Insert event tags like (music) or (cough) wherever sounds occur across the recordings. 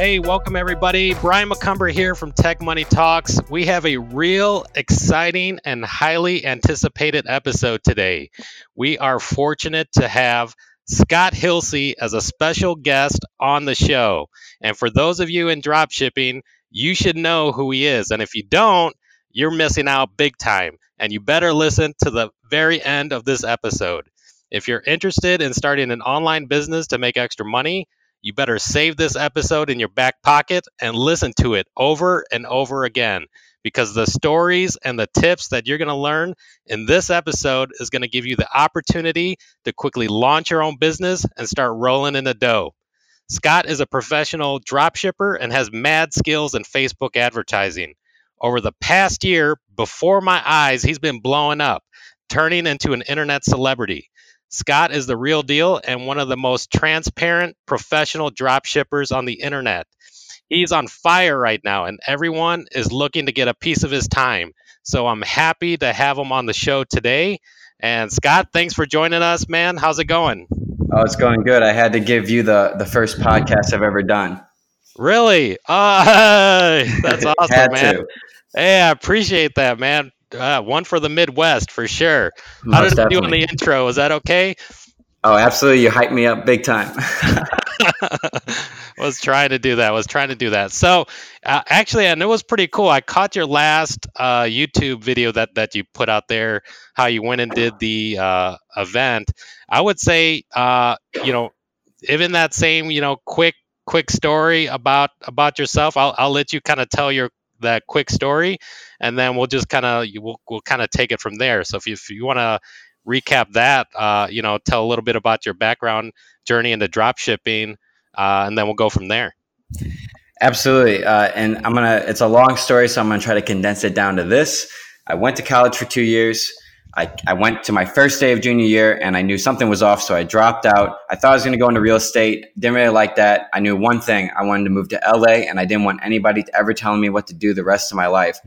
Hey, welcome everybody. Brian McCumber here from Tech Money Talks. We have a real exciting and highly anticipated episode today. We are fortunate to have Scott Hilse as a special guest on the show. And for those of you in dropshipping, you should know who he is. And if you don't, you're missing out big time. And you better listen to the very end of this episode. If you're interested in starting an online business to make extra money, you better save this episode in your back pocket and listen to it over and over again because the stories and the tips that you're going to learn in this episode is going to give you the opportunity to quickly launch your own business and start rolling in the dough. Scott is a professional dropshipper and has mad skills in Facebook advertising. Over the past year, before my eyes, he's been blowing up, turning into an internet celebrity. Scott is the real deal and one of the most transparent professional drop shippers on the internet. He's on fire right now, and everyone is looking to get a piece of his time. So I'm happy to have him on the show today. And Scott, thanks for joining us, man. How's it going? Oh, it's going good. I had to give you the the first podcast I've ever done. Really? Uh, (laughs) that's (laughs) awesome, man. To. Hey, I appreciate that, man. Uh, one for the Midwest for sure. Most How did definitely. do on the intro? Is that okay? Oh, absolutely. You hyped me up big time. (laughs) was trying to do that. Was trying to do that. So, uh, actually, and it was pretty cool. I caught your last uh, YouTube video that that you put out there. How you went and did the uh, event. I would say, uh, you know, even that same, you know, quick quick story about about yourself. I'll I'll let you kind of tell your that quick story, and then we'll just kind of we'll, we'll kind of take it from there. So if you, if you want to recap that, uh, you know, tell a little bit about your background journey into drop shipping, uh, and then we'll go from there. Absolutely, uh, and I'm gonna. It's a long story, so I'm gonna try to condense it down to this. I went to college for two years. I, I went to my first day of junior year and I knew something was off, so I dropped out. I thought I was going to go into real estate. Didn't really like that. I knew one thing: I wanted to move to LA, and I didn't want anybody to ever tell me what to do the rest of my life.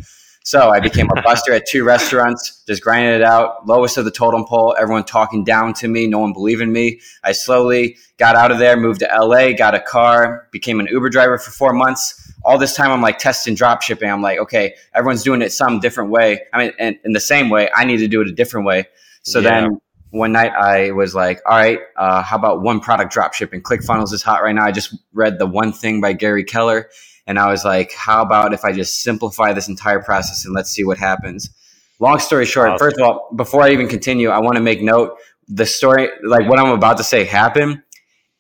So I became a buster at two restaurants, just grinding it out, lowest of the totem pole, everyone talking down to me, no one believing me. I slowly got out of there, moved to LA, got a car, became an Uber driver for four months. All this time, I'm like testing drop shipping. I'm like, okay, everyone's doing it some different way. I mean, in, in the same way, I need to do it a different way. So yeah. then one night I was like, all right, uh, how about one product drop shipping? ClickFunnels is hot right now. I just read the one thing by Gary Keller and I was like, how about if I just simplify this entire process and let's see what happens? Long story short, awesome. first of all, before I even continue, I want to make note the story, like what I'm about to say happened.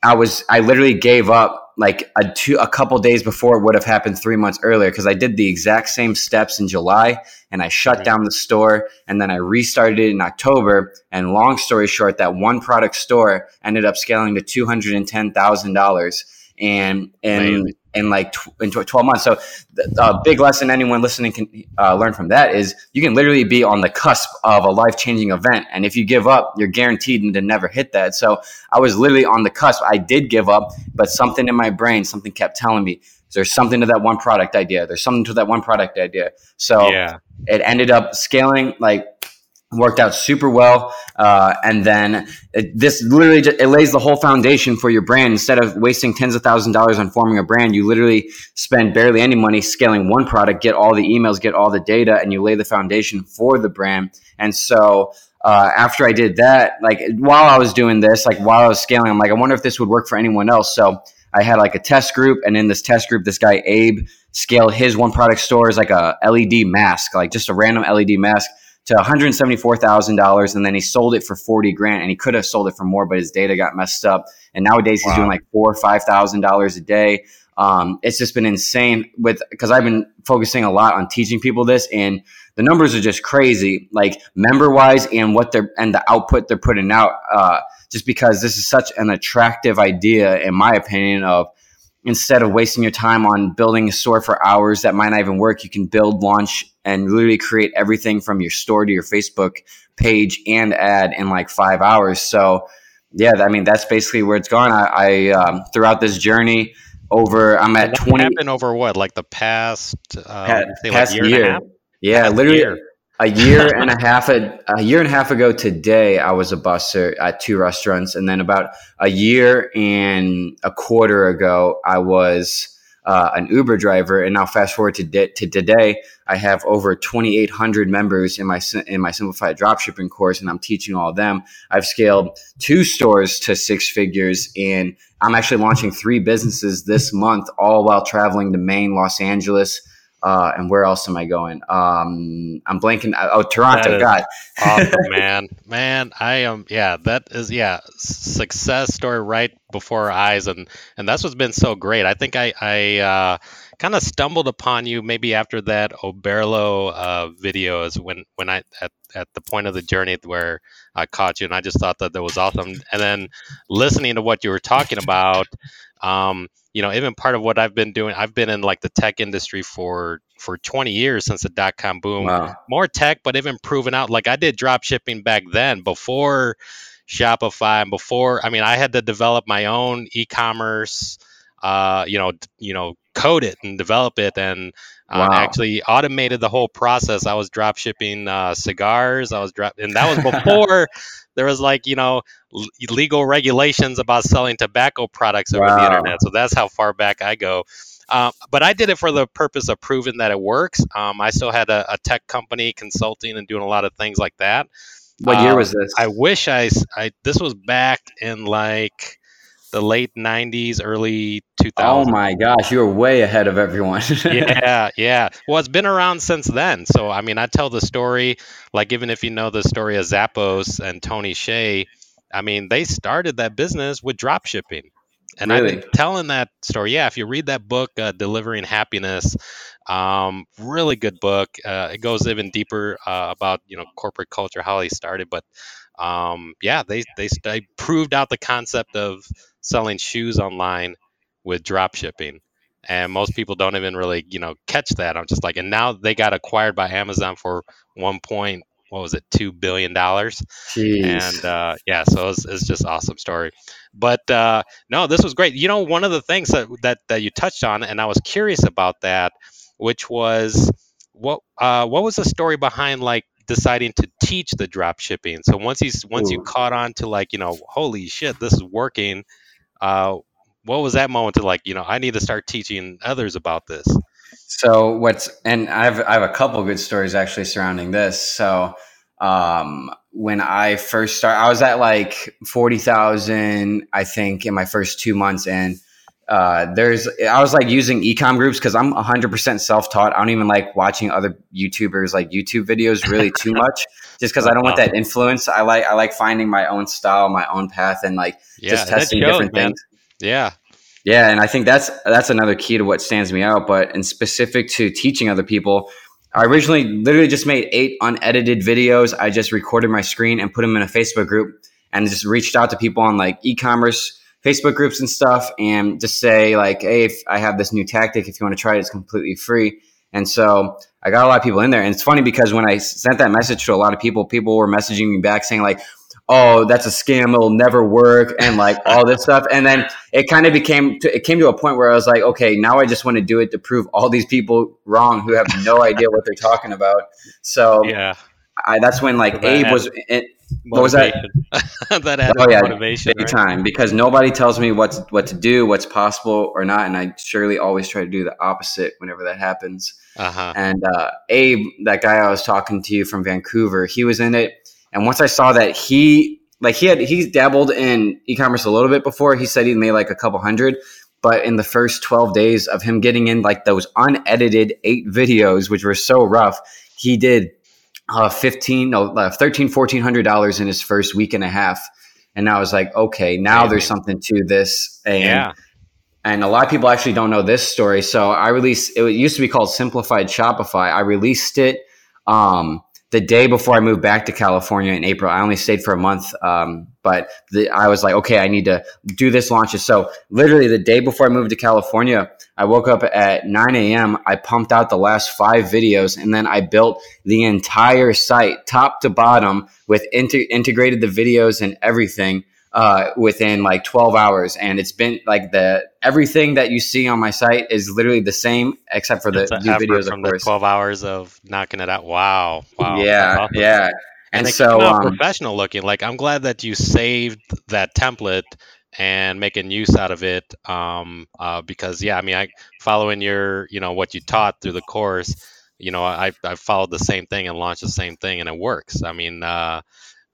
I was, I literally gave up like a two, a couple days before it would have happened three months earlier because I did the exact same steps in July and I shut right. down the store and then I restarted it in October. And long story short, that one product store ended up scaling to two hundred and ten thousand dollars and and in like tw- in 12 months. So the uh, big lesson anyone listening can uh, learn from that is you can literally be on the cusp of a life changing event, and if you give up, you're guaranteed to never hit that. So I was literally on the cusp. I did give up, but something in my brain, something kept telling me. There's something to that one product idea. There's something to that one product idea. So yeah. it ended up scaling like worked out super well. Uh, and then it, this literally just, it lays the whole foundation for your brand. Instead of wasting tens of thousands of dollars on forming a brand, you literally spend barely any money scaling one product, get all the emails, get all the data, and you lay the foundation for the brand. And so uh, after I did that, like while I was doing this, like while I was scaling, I'm like, I wonder if this would work for anyone else. So I had like a test group, and in this test group, this guy Abe scaled his one product store as like a LED mask, like just a random LED mask to $174,000 and then he sold it for 40 grand and he could have sold it for more, but his data got messed up. And nowadays he's wow. doing like four or $5,000 a day. Um, it's just been insane with, cause I've been focusing a lot on teaching people this and the numbers are just crazy, like member wise and what they're, and the output they're putting out. Uh, just because this is such an attractive idea, in my opinion, of instead of wasting your time on building a store for hours that might not even work, you can build, launch, and literally create everything from your store to your Facebook page and ad in like five hours. So, yeah, I mean, that's basically where it's gone. I, I um, throughout this journey, over I'm at twenty. Happened over what, like the past, uh, past, past year? year. Yeah, past literally. Year a year (laughs) and a half a, a, year and a half ago today i was a busser at two restaurants and then about a year and a quarter ago i was uh, an Uber driver, and now fast forward to, de- to today, I have over 2,800 members in my in my simplified dropshipping course, and I'm teaching all of them. I've scaled two stores to six figures, and I'm actually launching three businesses this month, all while traveling to Maine, Los Angeles. Uh, and where else am I going? Um, I'm blanking. Oh, Toronto. God, awesome, (laughs) man, man. I am. Yeah, that is. Yeah, success story right before our eyes, and and that's what's been so great. I think I I uh, kind of stumbled upon you maybe after that Oberlo uh, videos when when I at at the point of the journey where I caught you, and I just thought that that was awesome. And then listening to what you were talking about, um, you know, even part of what I've been doing, I've been in like the tech industry for for 20 years since the dot com boom. Wow. More tech, but even proven out. Like I did drop shipping back then before Shopify and before. I mean, I had to develop my own e-commerce. Uh, you know, you know, code it and develop it, and uh, wow. actually automated the whole process. I was drop shipping uh, cigars. I was drop, and that was before (laughs) there was like you know legal regulations about selling tobacco products over wow. the internet. So that's how far back I go. Um, but I did it for the purpose of proving that it works. Um, I still had a, a, tech company consulting and doing a lot of things like that. What year was um, this? I wish I, I this was back in like the late 90s, early 2000s. Oh my gosh, you're way ahead of everyone. (laughs) yeah, yeah. Well, it's been around since then. So, I mean, I tell the story, like, even if you know the story of Zappos and Tony Hsieh, I mean, they started that business with drop shipping. And really? Been telling that story. Yeah, if you read that book, uh, Delivering Happiness, um, really good book. Uh, it goes even deeper uh, about you know corporate culture, how they started. But um, yeah, they, they they proved out the concept of selling shoes online with drop shipping. And most people don't even really you know catch that. I'm just like, and now they got acquired by Amazon for one point what was it, two billion dollars? And uh, yeah, so it's, it's just awesome story. But uh, no, this was great. You know, one of the things that, that that you touched on, and I was curious about that, which was what uh, what was the story behind like deciding to teach the drop shipping? So once he's once Ooh. you caught on to like you know, holy shit, this is working. Uh, what was that moment to like you know, I need to start teaching others about this? So what's and I have I have a couple good stories actually surrounding this. So um, when I first started, I was at like forty thousand, I think, in my first two months, and uh, there's I was like using ecom groups because I'm 100% self taught. I don't even like watching other YouTubers like YouTube videos really too (laughs) much, just because I don't want that influence. I like I like finding my own style, my own path, and like yeah, just testing shows, different man. things. Yeah, yeah, and I think that's that's another key to what stands me out. But in specific to teaching other people, I originally literally just made eight unedited videos. I just recorded my screen and put them in a Facebook group, and just reached out to people on like e-commerce Facebook groups and stuff, and just say like, "Hey, if I have this new tactic, if you want to try it, it's completely free." And so I got a lot of people in there, and it's funny because when I sent that message to a lot of people, people were messaging me back saying like oh, that's a scam, it'll never work, and like all this stuff. And then it kind of became, to, it came to a point where I was like, okay, now I just want to do it to prove all these people wrong who have no idea what they're talking about. So yeah, I, that's when like so Abe was. It, what was that? (laughs) that oh yeah, motivation, big right? time. Because nobody tells me what to, what to do, what's possible or not, and I surely always try to do the opposite whenever that happens. Uh-huh. And uh, Abe, that guy I was talking to you from Vancouver, he was in it and once I saw that he like he had he dabbled in e-commerce a little bit before. He said he made like a couple hundred, but in the first 12 days of him getting in like those unedited eight videos, which were so rough, he did uh, 15, no, uh, 13, 1400 dollars in his first week and a half. And I was like, okay, now there's something to this. And, yeah. And a lot of people actually don't know this story. So I released, it it used to be called Simplified Shopify. I released it. Um, the day before I moved back to California in April. I only stayed for a month, um, but the, I was like, okay, I need to do this launch. So literally the day before I moved to California, I woke up at 9 a.m. I pumped out the last five videos, and then I built the entire site, top to bottom, with inter- integrated the videos and everything uh, within like 12 hours. And it's been like the everything that you see on my site is literally the same except for the new videos. From the 12 hours of knocking it out. Wow. Wow. Yeah. Awesome. Yeah. And, and so um, professional looking. Like I'm glad that you saved that template and making use out of it. Um, uh, because yeah, I mean, I following your, you know, what you taught through the course. You know, I I followed the same thing and launched the same thing, and it works. I mean, uh,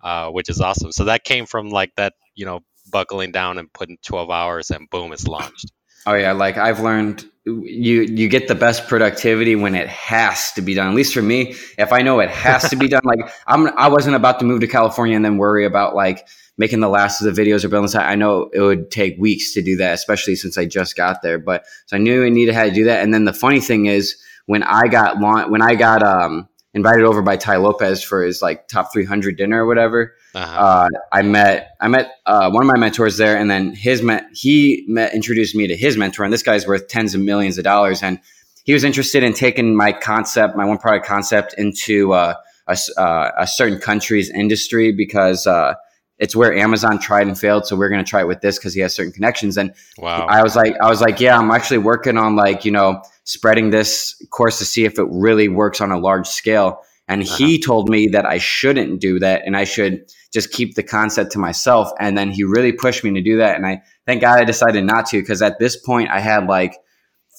uh, which is awesome. So that came from like that, you know, buckling down and putting 12 hours, and boom, it's launched. Oh yeah, like I've learned you you get the best productivity when it has to be done. At least for me, if I know it has to be done, like (laughs) I'm I wasn't about to move to California and then worry about like making the last of the videos or building. I know it would take weeks to do that, especially since I just got there. But so I knew I needed how to do that. And then the funny thing is when I got when I got um invited over by Tai Lopez for his like top 300 dinner or whatever. Uh-huh. Uh, I met I met uh, one of my mentors there, and then his met he met introduced me to his mentor, and this guy's worth tens of millions of dollars, and he was interested in taking my concept, my one product concept, into uh, a, uh, a, certain country's industry because uh, it's where Amazon tried and failed. So we're going to try it with this because he has certain connections. And wow. I was like, I was like, yeah, I'm actually working on like you know spreading this course to see if it really works on a large scale. And uh-huh. he told me that I shouldn't do that and I should just keep the concept to myself. And then he really pushed me to do that. And I thank God I decided not to because at this point I had like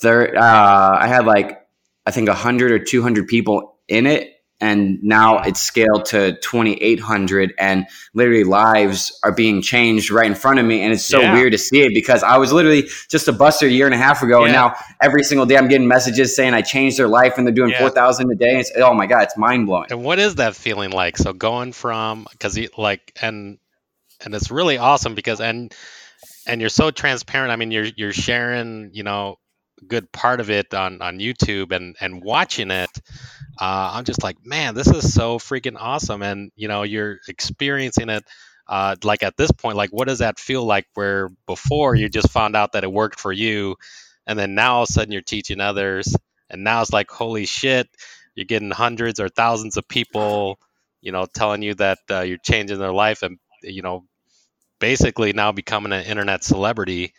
third, uh, I had like, I think 100 or 200 people in it and now it's scaled to 2800 and literally lives are being changed right in front of me and it's so yeah. weird to see it because i was literally just a buster a year and a half ago yeah. and now every single day i'm getting messages saying i changed their life and they're doing yeah. 4000 a day it's, oh my god it's mind-blowing and what is that feeling like so going from because like and and it's really awesome because and and you're so transparent i mean you're you're sharing you know good part of it on on youtube and and watching it uh, I'm just like, man, this is so freaking awesome. And, you know, you're experiencing it. Uh, like at this point, like what does that feel like? Where before you just found out that it worked for you, and then now all of a sudden you're teaching others, and now it's like, holy shit, you're getting hundreds or thousands of people, you know, telling you that uh, you're changing their life, and you know, basically now becoming an internet celebrity.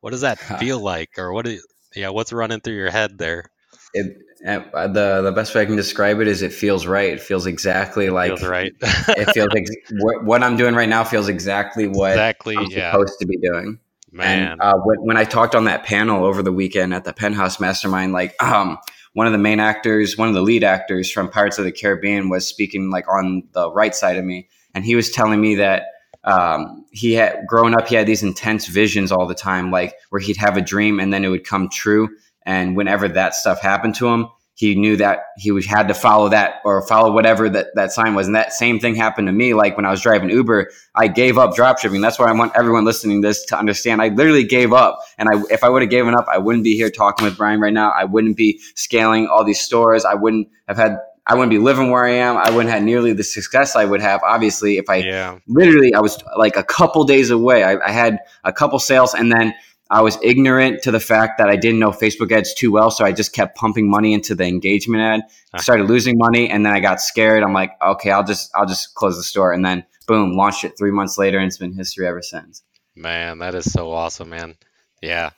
What does that (laughs) feel like, or what? Do, yeah, what's running through your head there? It, uh, the the best way I can describe it is it feels right. It feels exactly like feels right. (laughs) it feels ex- what, what, I'm doing right now feels exactly what exactly, I'm yeah. supposed to be doing. Man, and, uh, when, when I talked on that panel over the weekend at the Penthouse Mastermind, like um, one of the main actors, one of the lead actors from Pirates of the Caribbean, was speaking like on the right side of me, and he was telling me that um, he had grown up, he had these intense visions all the time, like where he'd have a dream and then it would come true and whenever that stuff happened to him, he knew that he had to follow that or follow whatever that, that sign was. And that same thing happened to me. Like when I was driving Uber, I gave up dropshipping. That's why I want everyone listening to this to understand. I literally gave up. And I, if I would have given up, I wouldn't be here talking with Brian right now. I wouldn't be scaling all these stores. I wouldn't have had I wouldn't be living where I am. I wouldn't have nearly the success I would have, obviously, if I yeah. literally I was like a couple days away. I, I, had a couple sales and then I was ignorant to the fact that I didn't know Facebook ads too well, so I just kept pumping money into the engagement ad. I started losing money, and then I got scared. I'm like, okay, I'll just I'll just close the store, and then boom, launched it three months later, and it's been history ever since. Man, that is so awesome, man. Yeah.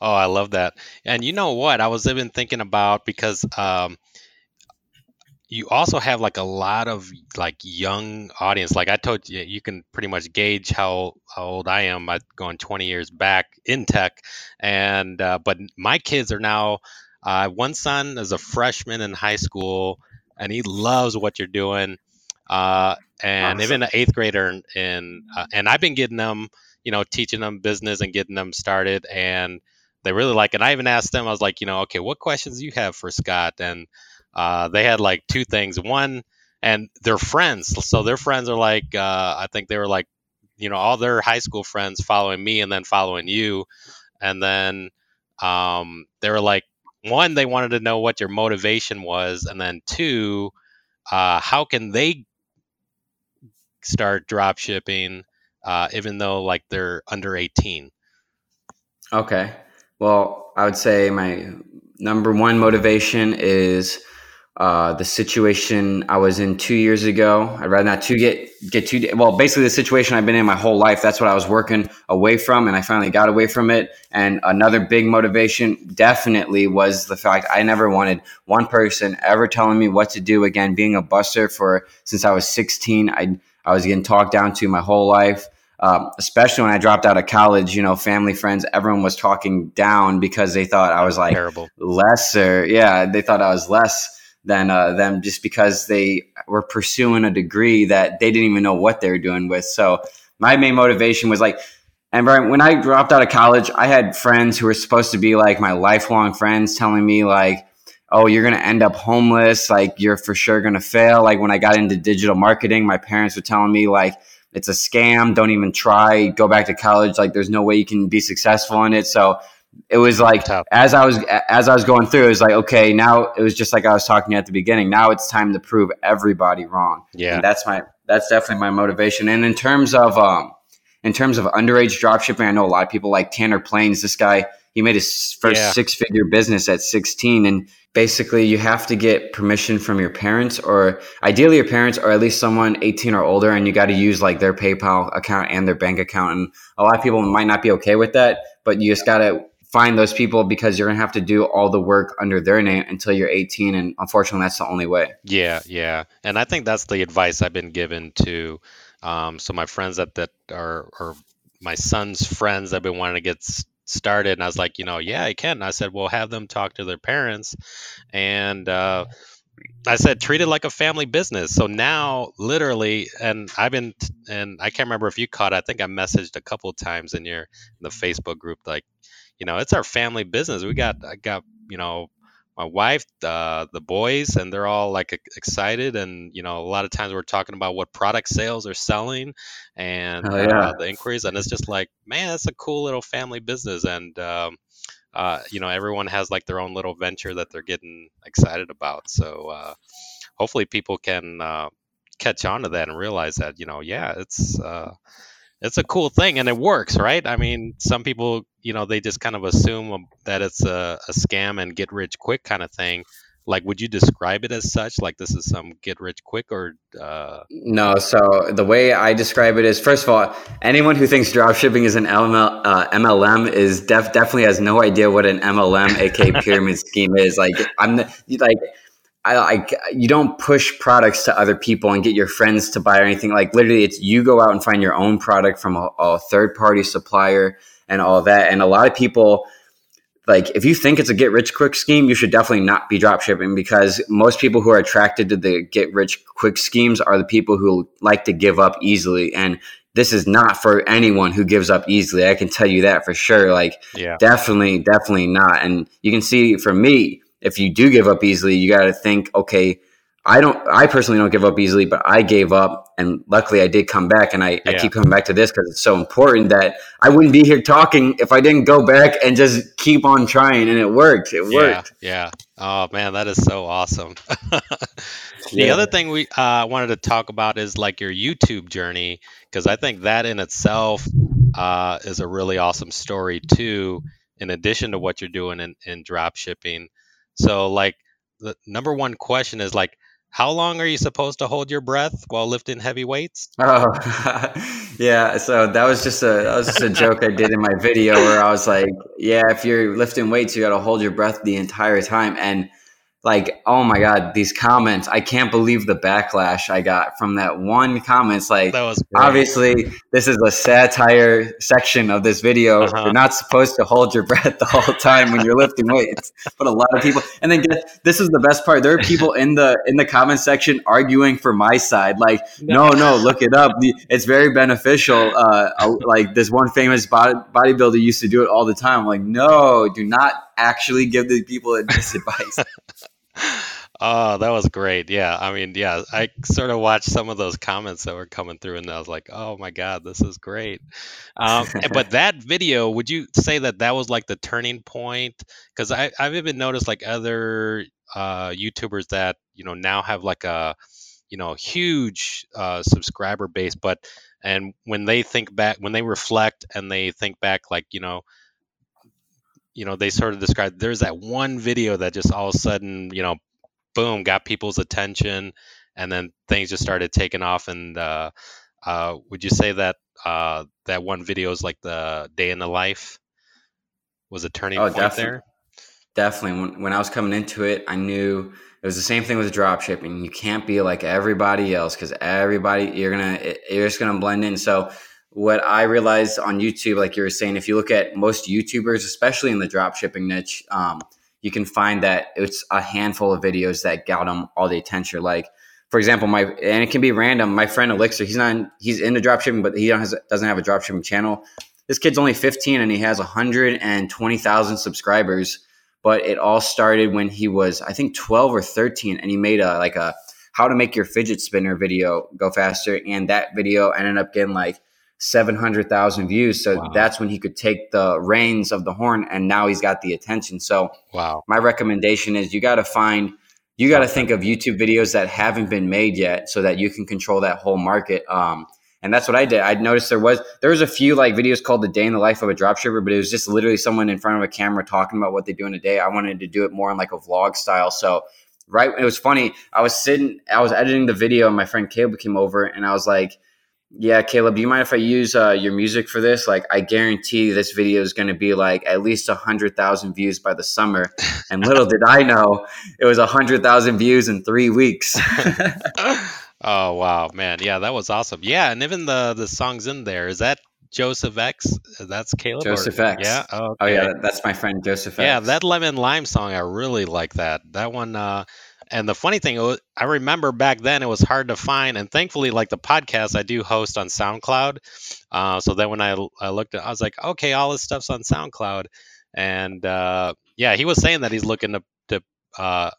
Oh, I love that. And you know what? I was even thinking about because um, you also have like a lot of like young audience like i told you you can pretty much gauge how, how old i am i'm going 20 years back in tech and uh, but my kids are now uh, one son is a freshman in high school and he loves what you're doing uh, and awesome. even an eighth grader in, in uh, and i've been getting them you know teaching them business and getting them started and they really like it And i even asked them i was like you know okay what questions do you have for scott and uh, they had like two things. One, and they're friends, so their friends are like, uh, I think they were like, you know, all their high school friends following me and then following you, and then um, they were like, one, they wanted to know what your motivation was, and then two, uh, how can they start drop shipping uh, even though like they're under 18 okay. Well i would say my number one motivation is uh, the situation I was in two years ago. I'd rather not to get get too well. Basically, the situation I've been in my whole life. That's what I was working away from, and I finally got away from it. And another big motivation definitely was the fact I never wanted one person ever telling me what to do again. Being a buster for since I was 16, I I was getting talked down to my whole life. um, especially when I dropped out of college, you know, family, friends, everyone was talking down because they thought I was like Terrible. lesser. Yeah, they thought I was less than uh, them just because they were pursuing a degree that they didn't even know what they were doing with. So my main motivation was like, and when I dropped out of college, I had friends who were supposed to be like my lifelong friends telling me like, oh, you're going to end up homeless. Like you're for sure going to fail. Like when I got into digital marketing, my parents were telling me like, it's a scam. Don't even try. Go back to college. Like there's no way you can be successful in it. So it was like Tough. as I was as I was going through, it was like okay, now it was just like I was talking at the beginning. Now it's time to prove everybody wrong. Yeah, and that's my that's definitely my motivation. And in terms of um, in terms of underage dropshipping, I know a lot of people like Tanner Planes. This guy he made his first yeah. six figure business at 16, and basically you have to get permission from your parents or ideally your parents or at least someone 18 or older and you got to use like their paypal account and their bank account and a lot of people might not be okay with that but you just got to find those people because you're going to have to do all the work under their name until you're 18 and unfortunately that's the only way. Yeah yeah. And i think that's the advice i've been given to um, so my friends that that are, are my son's friends have been wanting to get started and i was like you know yeah i can. And i said well have them talk to their parents. And uh, i said treat it like a family business. So now literally and i've been and i can't remember if you caught it, i think i messaged a couple times in your in the facebook group like you know it's our family business we got i got you know my wife, uh, the boys, and they're all like excited. And you know, a lot of times we're talking about what product sales are selling and oh, yeah. uh, the inquiries, and it's just like, man, that's a cool little family business. And um, uh, you know, everyone has like their own little venture that they're getting excited about. So uh, hopefully, people can uh, catch on to that and realize that you know, yeah, it's uh, it's a cool thing and it works, right? I mean, some people, you know, they just kind of assume that it's a, a scam and get rich quick kind of thing. Like, would you describe it as such? Like, this is some get rich quick or? Uh... No. So the way I describe it is, first of all, anyone who thinks dropshipping is an ML, uh, MLM is def- definitely has no idea what an MLM, aka pyramid scheme, is. Like, I'm like I like you don't push products to other people and get your friends to buy or anything. Like literally, it's you go out and find your own product from a, a third party supplier and all that. And a lot of people, like if you think it's a get rich quick scheme, you should definitely not be drop shipping because most people who are attracted to the get rich quick schemes are the people who like to give up easily. And this is not for anyone who gives up easily. I can tell you that for sure. Like, yeah. definitely, definitely not. And you can see for me, if you do give up easily, you got to think, okay, I don't, I personally don't give up easily, but I gave up and luckily I did come back and I, yeah. I keep coming back to this because it's so important that I wouldn't be here talking if I didn't go back and just keep on trying and it worked. It worked. Yeah. yeah. Oh man, that is so awesome. (laughs) the yeah. other thing we uh, wanted to talk about is like your YouTube journey because I think that in itself uh, is a really awesome story too. In addition to what you're doing in, in drop shipping, so like the number one question is like how long are you supposed to hold your breath while lifting heavy weights? Oh, (laughs) yeah. So that was just a that was just a joke I did in my video where I was like, yeah, if you're lifting weights, you got to hold your breath the entire time. And like, oh my God, these comments. I can't believe the backlash I got from that one comment. It's like, obviously, this is a satire section of this video. Uh-huh. You're not supposed to hold your (laughs) breath the whole time when you're lifting weights. But a lot of people, and then get, this is the best part. There are people in the in the comment section arguing for my side. Like, no, no, look it up. It's very beneficial. Uh, like this one famous body, bodybuilder used to do it all the time. I'm like, no, do not actually give the people this advice. (laughs) Oh, that was great. Yeah. I mean, yeah, I sort of watched some of those comments that were coming through and I was like, oh my God, this is great. Um, but (laughs) that video, would you say that that was like the turning point? Because I've even noticed like other uh, YouTubers that, you know, now have like a, you know, huge uh, subscriber base, but, and when they think back, when they reflect and they think back, like, you know, you know, they sort of describe there's that one video that just all of a sudden, you know, boom, got people's attention, and then things just started taking off. And uh, uh, would you say that uh, that one video is like the day in the life was a turning oh, point definitely. there? Definitely. When, when I was coming into it, I knew it was the same thing with drop shipping. You can't be like everybody else because everybody you're gonna you're just gonna blend in. So what I realized on YouTube, like you were saying, if you look at most YouTubers, especially in the drop shipping niche, um, you can find that it's a handful of videos that got them all the attention. Like, for example, my and it can be random. My friend Elixir, he's not he's into drop shipping, but he has, doesn't have a drop shipping channel. This kid's only 15 and he has 120,000 subscribers. But it all started when he was, I think, 12 or 13, and he made a like a how to make your fidget spinner video go faster, and that video ended up getting like 700,000 views. So wow. that's when he could take the reins of the horn and now he's got the attention. So wow. my recommendation is you got to find you got to think of YouTube videos that haven't been made yet so that you can control that whole market. Um, and that's what I did. I noticed there was there was a few like videos called "The Day in the Life of a Dropshipper," but it was just literally someone in front of a camera talking about what they do in a day. I wanted to do it more in like a vlog style. So, right, it was funny. I was sitting, I was editing the video, and my friend Caleb came over, and I was like, yeah, Caleb, do you mind if I use uh, your music for this? Like, I guarantee this video is going to be like at least a hundred thousand views by the summer. And little did I know, it was a hundred thousand views in three weeks. (laughs) (laughs) oh wow, man! Yeah, that was awesome. Yeah, and even the the songs in there is that Joseph X. That's Caleb. Joseph or, X. Yeah. Oh, okay. oh yeah, that's my friend Joseph. X. Yeah, that Lemon Lime song, I really like that. That one. uh and the funny thing, I remember back then it was hard to find, and thankfully, like the podcast, I do host on SoundCloud. Uh, so then when I, I looked at, I was like, okay, all this stuff's on SoundCloud, and uh, yeah, he was saying that he's looking to to uh,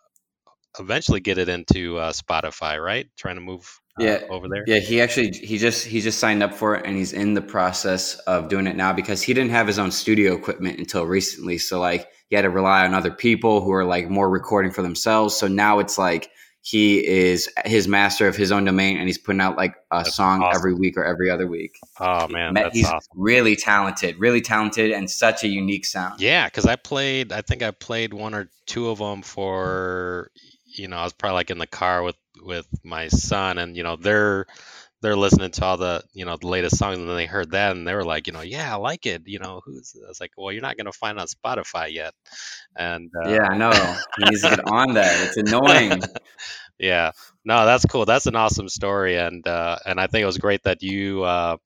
eventually get it into uh, Spotify, right? Trying to move uh, yeah over there. Yeah, he actually he just he just signed up for it, and he's in the process of doing it now because he didn't have his own studio equipment until recently. So like he had to rely on other people who are like more recording for themselves. So now it's like he is his master of his own domain and he's putting out like a that's song awesome. every week or every other week. Oh man, he's awesome. really talented, really talented and such a unique sound. Yeah, cuz I played I think I played one or two of them for you know, I was probably like in the car with with my son and you know, they're they're listening to all the you know the latest songs and then they heard that and they were like you know yeah i like it you know who's i was like well you're not going to find on spotify yet. And uh, yeah i know. He needs to get on that. It's annoying. (laughs) Yeah. No that's cool. That's an awesome story and uh, and i think it was great that you uh,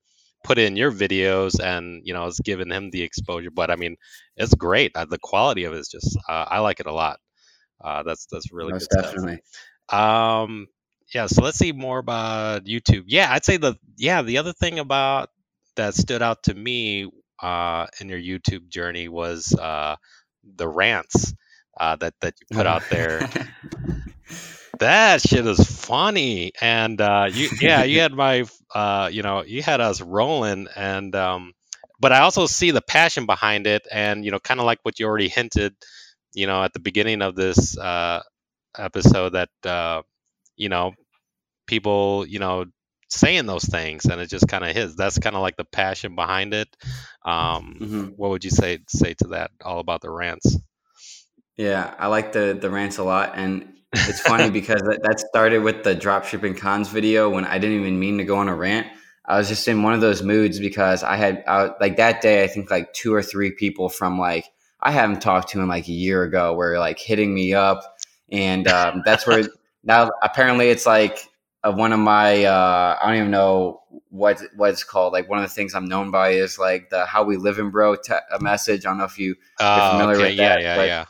put in your videos and you know it's given him the exposure but i mean it's great. Uh, the quality of it is just uh, i like it a lot. Uh, that's that's really Most good definitely. Stuff. um yeah, so let's see more about YouTube. Yeah, I'd say the yeah the other thing about that stood out to me uh, in your YouTube journey was uh, the rants uh, that that you put out there. (laughs) that shit is funny, and uh, you yeah you had my uh, you know you had us rolling, and um, but I also see the passion behind it, and you know kind of like what you already hinted, you know at the beginning of this uh, episode that uh, you know, people, you know, saying those things and it just kind of hits. That's kind of like the passion behind it. Um, mm-hmm. What would you say say to that? All about the rants. Yeah, I like the the rants a lot, and it's funny (laughs) because that, that started with the dropshipping cons video when I didn't even mean to go on a rant. I was just in one of those moods because I had I, like that day. I think like two or three people from like I haven't talked to in like a year ago were like hitting me up, and um, that's where now apparently it's like uh, one of my uh, I don't even know what what it's called. Like one of the things I'm known by is like the "How We Living, Bro" te- message. I don't know if you are familiar okay. with that. Yeah, yeah, yeah.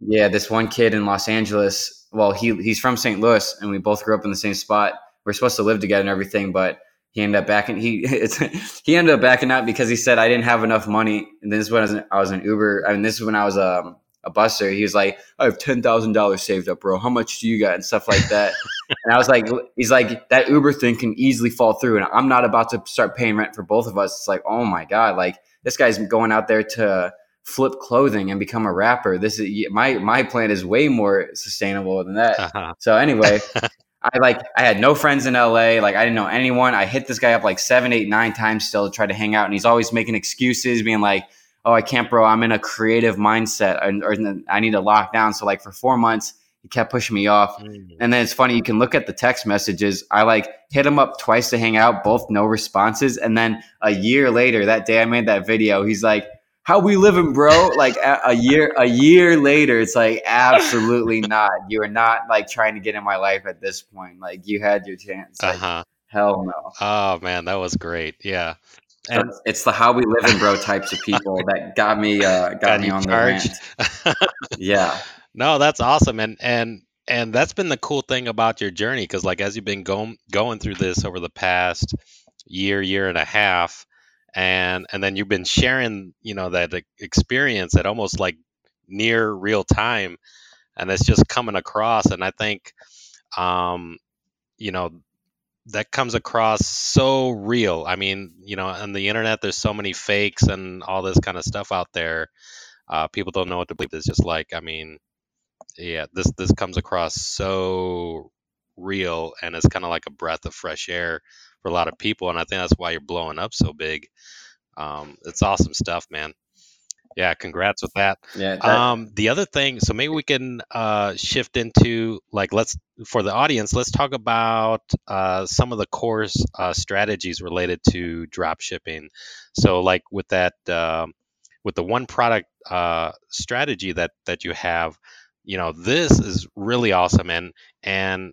Yeah, this one kid in Los Angeles. Well, he he's from St. Louis, and we both grew up in the same spot. We're supposed to live together and everything, but he ended up backing. He (laughs) he ended up backing out because he said I didn't have enough money. And this is when I was, I was an Uber. I mean, this is when I was um a buster. He was like, I have ten thousand dollars saved up, bro. How much do you got? And stuff like that. and I was like, he's like, that Uber thing can easily fall through. And I'm not about to start paying rent for both of us. It's like, oh my God, like this guy's going out there to flip clothing and become a rapper. This is my my plan is way more sustainable than that. Uh-huh. So anyway, (laughs) I like I had no friends in LA. Like I didn't know anyone. I hit this guy up like seven, eight, nine times still to try to hang out, and he's always making excuses, being like, oh, I can't, bro. I'm in a creative mindset or, or I need to lock down. So like for four months, he kept pushing me off. Mm. And then it's funny, you can look at the text messages. I like hit him up twice to hang out, both no responses. And then a year later, that day I made that video, he's like, how we living, bro? Like a, a year, a year later, it's like absolutely (laughs) not. You are not like trying to get in my life at this point. Like you had your chance. Like, uh-huh. Hell no. Oh man, that was great. Yeah. And it's the how we live in bro types of people (laughs) that got me uh, got, got me on charged. the rant. (laughs) yeah. No, that's awesome, and and and that's been the cool thing about your journey because like as you've been going going through this over the past year, year and a half, and and then you've been sharing, you know, that experience at almost like near real time, and it's just coming across, and I think, um, you know, that comes across so real. I mean, you know, on the internet, there's so many fakes and all this kind of stuff out there. Uh, people don't know what to believe. It's just like, I mean, yeah, this this comes across so real, and it's kind of like a breath of fresh air for a lot of people, and I think that's why you're blowing up so big. Um, it's awesome stuff, man yeah congrats with that. Yeah that, um the other thing so maybe we can uh shift into like let's for the audience let's talk about uh some of the core uh, strategies related to drop shipping. So like with that uh, with the one product uh strategy that that you have you know this is really awesome and and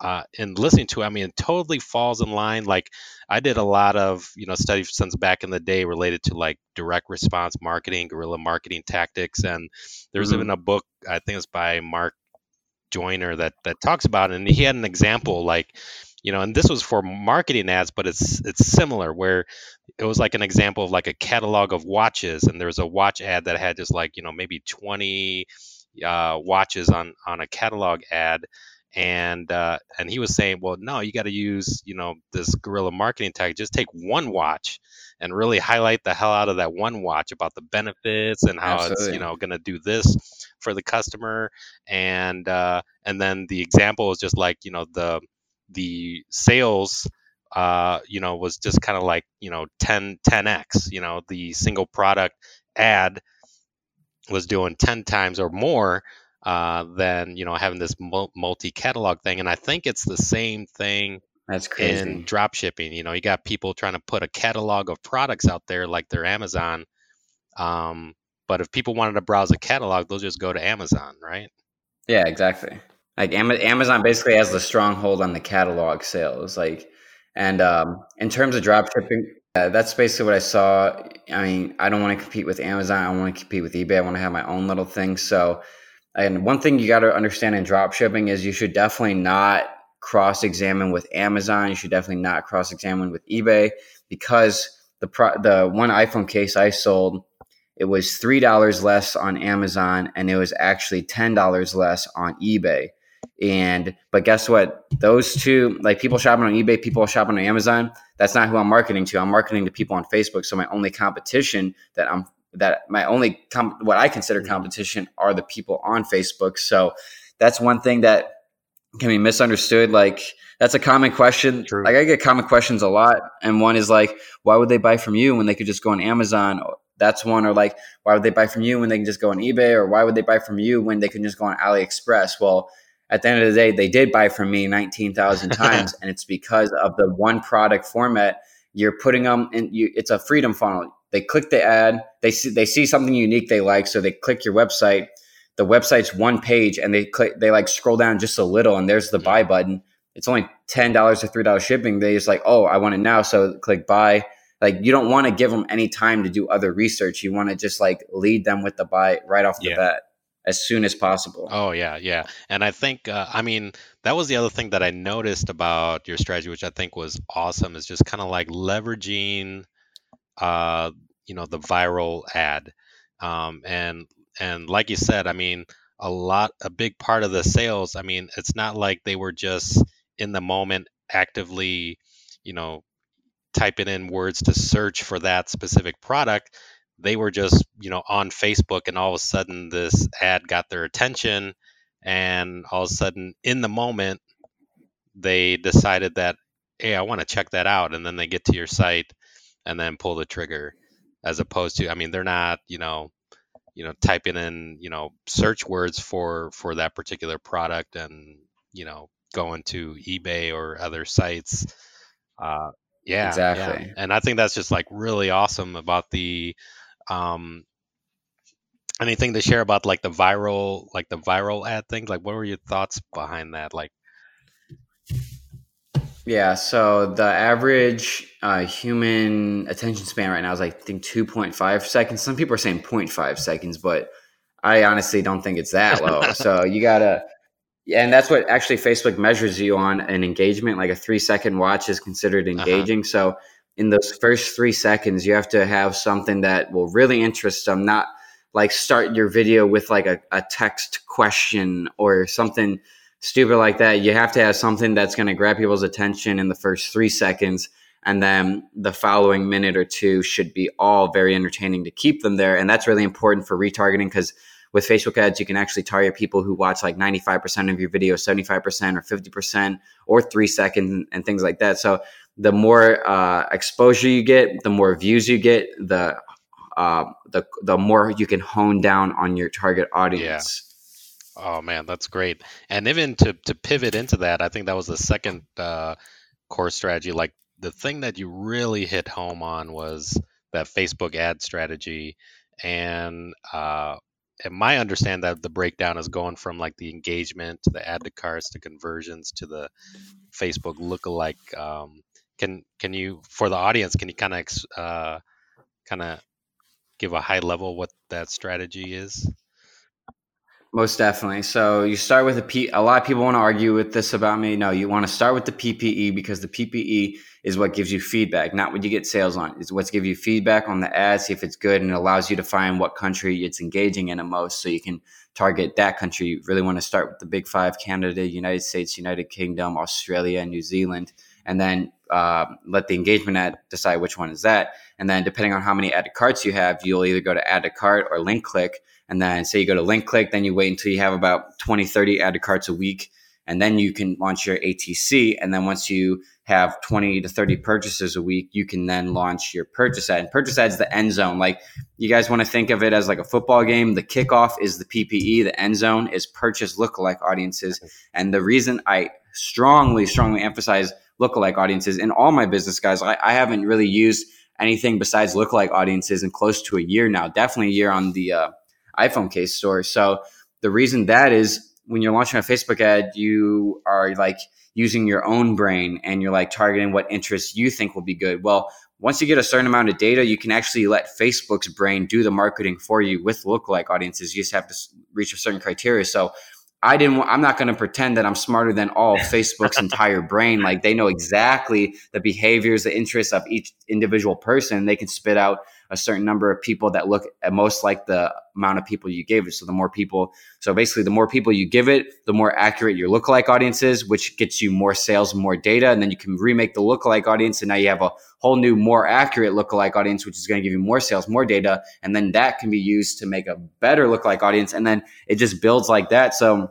uh, and listening to it, I mean, it totally falls in line. Like I did a lot of, you know, studies since back in the day related to like direct response marketing, guerrilla marketing tactics. And there's mm-hmm. even a book, I think it's by Mark Joyner that, that talks about it. And he had an example like, you know, and this was for marketing ads, but it's, it's similar where it was like an example of like a catalog of watches. And there was a watch ad that had just like, you know, maybe 20 uh, watches on, on a catalog ad and uh, and he was saying, well, no, you got to use you know this guerrilla marketing tactic. Just take one watch and really highlight the hell out of that one watch about the benefits and how Absolutely. it's you know going to do this for the customer, and uh, and then the example is just like you know the the sales uh, you know, was just kind of like, you know, 10, 10x, you know, the single product ad was doing 10 times or more uh, than you know having this multi catalog thing. And I think it's the same thing. That's crazy. In drop shipping, you know, you got people trying to put a catalog of products out there like their Amazon. Um, but if people wanted to browse a catalog, they'll just go to Amazon, right? Yeah, exactly. Like Amazon basically has the stronghold on the catalog sales. Like, and um, in terms of drop shipping, uh, that's basically what I saw. I mean, I don't want to compete with Amazon. I want to compete with eBay. I want to have my own little thing. So and one thing you got to understand in drop shipping is you should definitely not cross examine with Amazon. You should definitely not cross examine with eBay because the pro- the one iPhone case I sold it was three dollars less on Amazon and it was actually ten dollars less on eBay. And but guess what? Those two, like people shopping on eBay, people shopping on Amazon. That's not who I'm marketing to. I'm marketing to people on Facebook. So my only competition that I'm that my only com- what I consider mm-hmm. competition are the people on Facebook. So that's one thing that can be misunderstood. Like that's a common question. True. Like I get common questions a lot, and one is like, why would they buy from you when they could just go on Amazon? That's one. Or like, why would they buy from you when they can just go on eBay? Or why would they buy from you when they can just go on AliExpress? Well, at the end of the day, they did buy from me 19,000 (laughs) times, and it's because of the one product format. You're putting them in. You, it's a freedom funnel they click the ad, they see they see something unique they like, so they click your website. The website's one page, and they click they like scroll down just a little, and there's the buy button. It's only ten dollars or three dollars shipping. They just like, oh, I want it now, so click buy. Like you don't want to give them any time to do other research. You want to just like lead them with the buy right off the yeah. bat as soon as possible. Oh yeah, yeah. And I think uh, I mean that was the other thing that I noticed about your strategy, which I think was awesome, is just kind of like leveraging uh, you know the viral ad um, and and like you said i mean a lot a big part of the sales i mean it's not like they were just in the moment actively you know typing in words to search for that specific product. They were just you know on facebook and all of a sudden this ad got their attention and all of a sudden in the moment they decided that hey i want to check that out and then they get to your site and then pull the trigger as opposed to i mean they're not you know you know typing in you know search words for for that particular product and you know going to ebay or other sites uh yeah exactly yeah. and i think that's just like really awesome about the um anything to share about like the viral like the viral ad things like what were your thoughts behind that like Yeah, so the average uh, human attention span right now is, I think, 2.5 seconds. Some people are saying 0.5 seconds, but I honestly don't think it's that low. (laughs) so you gotta, and that's what actually Facebook measures you on an engagement. Like a three second watch is considered uh-huh. engaging. Uh-huh. So in those first three seconds, you have to have something that will really interest them, not like start your video with like a, a text question or something stupid like that. You have to have something that's going to grab people's attention in the first three seconds. And then the following minute or two should be all very entertaining to keep them there. And that's really important for retargeting because with Facebook ads, you can actually target people who watch like 95% of your video, 75% or 50% or three seconds and things like that. So the more uh, exposure you get, the more views you get, the uh, the the more you can hone down on your target audience. Yeah. Oh man, that's great. And even to to pivot into that, I think that was the second uh, core strategy. Like the thing that you really hit home on was that Facebook ad strategy, and uh, my understand that the breakdown is going from like the engagement to the add to carts to conversions to the Facebook lookalike. Um, can can you for the audience? Can you kind of uh, kind of give a high level what that strategy is? Most definitely. So you start with a P. A lot of people want to argue with this about me. No, you want to start with the PPE because the PPE is what gives you feedback, not what you get sales on. It's what's give you feedback on the ad, see if it's good, and it allows you to find what country it's engaging in the most, so you can target that country. You really want to start with the big five: Canada, United States, United Kingdom, Australia, New Zealand, and then uh, let the engagement ad decide which one is that. And then depending on how many added carts you have, you'll either go to add to cart or link click and then say you go to link click, then you wait until you have about 20, 30 added carts a week. And then you can launch your ATC. And then once you have 20 to 30 purchases a week, you can then launch your purchase ad. And purchase ad is the end zone. Like you guys want to think of it as like a football game. The kickoff is the PPE, the end zone is purchase lookalike audiences. And the reason I strongly, strongly emphasize lookalike audiences in all my business guys, I, I haven't really used anything besides lookalike audiences in close to a year now. Definitely a year on the uh, iPhone case store. So the reason that is when you're launching a Facebook ad, you are like using your own brain and you're like targeting what interests you think will be good. Well, once you get a certain amount of data, you can actually let Facebook's brain do the marketing for you with lookalike audiences. You just have to reach a certain criteria. So I didn't. I'm not going to pretend that I'm smarter than all (laughs) Facebook's entire brain. Like they know exactly the behaviors, the interests of each individual person. They can spit out a certain number of people that look at most like the amount of people you gave it. So the more people, so basically the more people you give it, the more accurate your lookalike audience is, which gets you more sales, more data, and then you can remake the lookalike audience, and now you have a whole new, more accurate lookalike audience, which is going to give you more sales, more data, and then that can be used to make a better lookalike audience, and then it just builds like that. So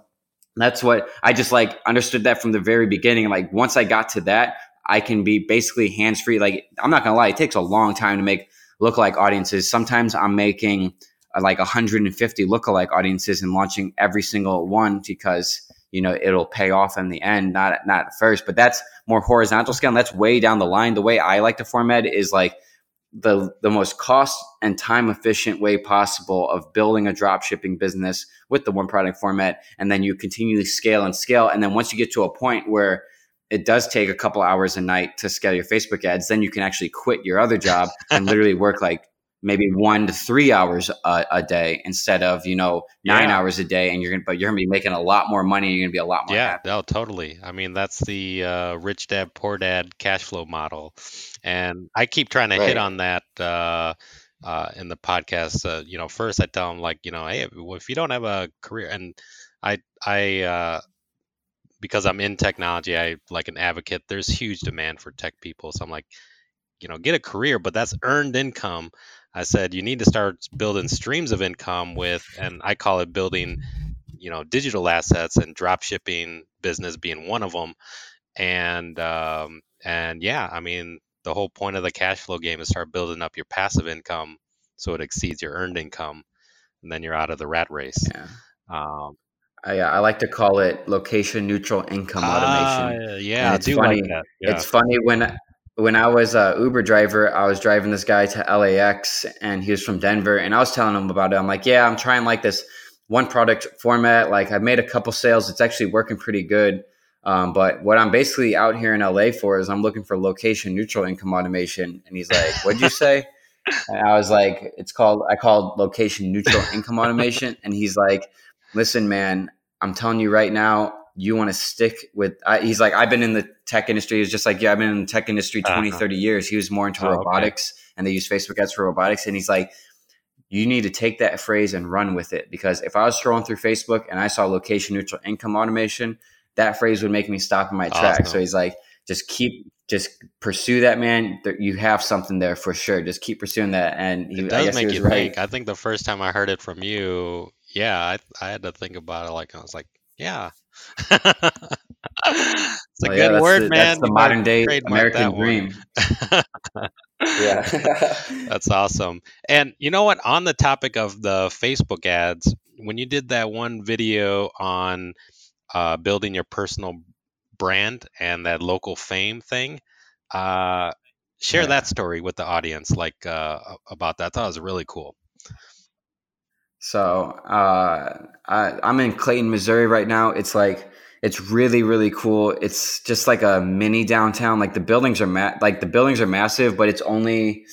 that's what I just like understood that from the very beginning. Like once I got to that, I can be basically hands free. Like I'm not gonna lie, it takes a long time to make lookalike audiences. Sometimes I'm making uh, like 150 lookalike audiences and launching every single one because you know it'll pay off in the end, not not at first. But that's more horizontal scale. And that's way down the line. The way I like to format is like the the most cost and time efficient way possible of building a drop shipping business with the one product format and then you continually scale and scale and then once you get to a point where it does take a couple hours a night to scale your Facebook ads. Then you can actually quit your other job and (laughs) literally work like maybe one to three hours a, a day instead of you know nine yeah. hours a day. And you're gonna, but you're gonna be making a lot more money. You're gonna be a lot more. Yeah, happy. no, totally. I mean, that's the uh, rich dad poor dad cash flow model, and I keep trying to right. hit on that. Uh, uh, in the podcast, uh, you know, first I tell them like, you know, hey, if you don't have a career, and I, I, uh, because I'm in technology, I like an advocate. There's huge demand for tech people, so I'm like, you know, get a career, but that's earned income. I said you need to start building streams of income with, and I call it building, you know, digital assets and drop shipping business being one of them. And um, and yeah, I mean, the whole point of the cash flow game is start building up your passive income so it exceeds your earned income, and then you're out of the rat race. Yeah. Um, I, I like to call it location neutral income automation. Uh, yeah, it's funny. Like yeah. It's funny when when I was a Uber driver, I was driving this guy to LAX, and he was from Denver, and I was telling him about it. I'm like, yeah, I'm trying like this one product format. Like I've made a couple sales. It's actually working pretty good. Um, but what I'm basically out here in LA for is I'm looking for location neutral income automation. And he's like, "What'd you say?" and I was like, "It's called I called location neutral (laughs) income automation." And he's like, "Listen, man, I'm telling you right now, you want to stick with." I, he's like, "I've been in the tech industry." He's just like, "Yeah, I've been in the tech industry 20, uh-huh. 30 years." He was more into oh, robotics, okay. and they use Facebook ads for robotics. And he's like, you need to take that phrase and run with it because if I was scrolling through Facebook and I saw location neutral income automation, that phrase would make me stop in my awesome. So he's like, just keep, just pursue that, man. You have something there for sure. Just keep pursuing that. And he, it does make you right. think. I think the first time I heard it from you, yeah, I, I had to think about it. Like I was like, yeah. (laughs) it's a well, good yeah, word, the, man. That's the modern day American dream. (laughs) yeah. (laughs) that's awesome. And you know what? On the topic of the Facebook ads, when you did that one video on uh, building your personal brand and that local fame thing. Uh, share yeah. that story with the audience, like uh, about that. I thought it was really cool. So uh, I, I'm in Clayton, Missouri right now. It's like it's really really cool. It's just like a mini downtown. Like the buildings are ma- like the buildings are massive, but it's only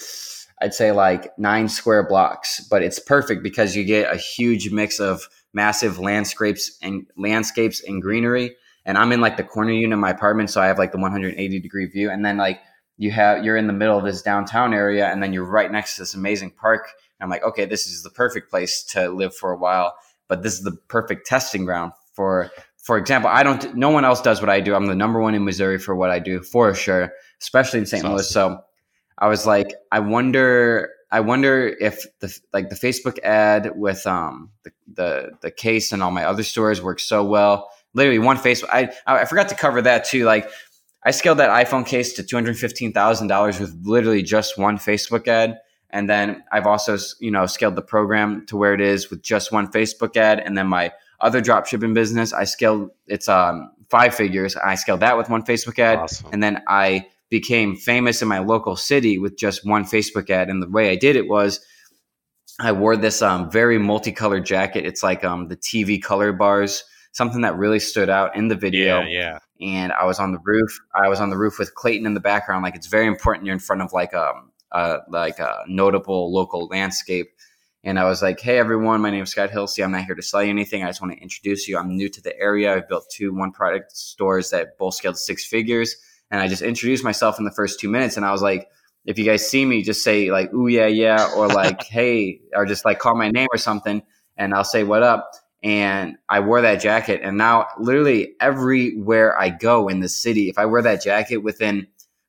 I'd say like nine square blocks. But it's perfect because you get a huge mix of massive landscapes and landscapes and greenery. And I'm in like the corner unit of my apartment, so I have like the 180 degree view. And then like you have you're in the middle of this downtown area, and then you're right next to this amazing park. I'm like, okay, this is the perfect place to live for a while. But this is the perfect testing ground for for example, I don't. No one else does what I do. I'm the number one in Missouri for what I do for sure, especially in St. Louis. So I was like, I wonder I wonder if the like the Facebook ad with um the, the the case and all my other stores works so well. Literally one Facebook. I I forgot to cover that too. Like I scaled that iPhone case to two hundred fifteen thousand dollars with literally just one Facebook ad, and then I've also you know scaled the program to where it is with just one Facebook ad, and then my other drop shipping business I scaled it's um five figures. I scaled that with one Facebook ad, awesome. and then I became famous in my local city with just one Facebook ad. And the way I did it was I wore this um, very multicolored jacket. It's like um, the TV color bars, something that really stood out in the video. Yeah, yeah. And I was on the roof. I was on the roof with Clayton in the background. Like it's very important. You're in front of like a, um, a like a notable local landscape. And I was like, "Hey everyone, my name is Scott Hilse. I'm not here to sell you anything. I just want to introduce you. I'm new to the area. I've built two one product stores that both scaled six figures." and I just introduced myself in the first two minutes, and I was like, if you guys see me, just say like, "Ooh yeah, yeah," or like, (laughs) "Hey," or just like call my name or something, and I'll say what up. And I wore that jacket, and now literally everywhere I go in the city, if I wear that jacket within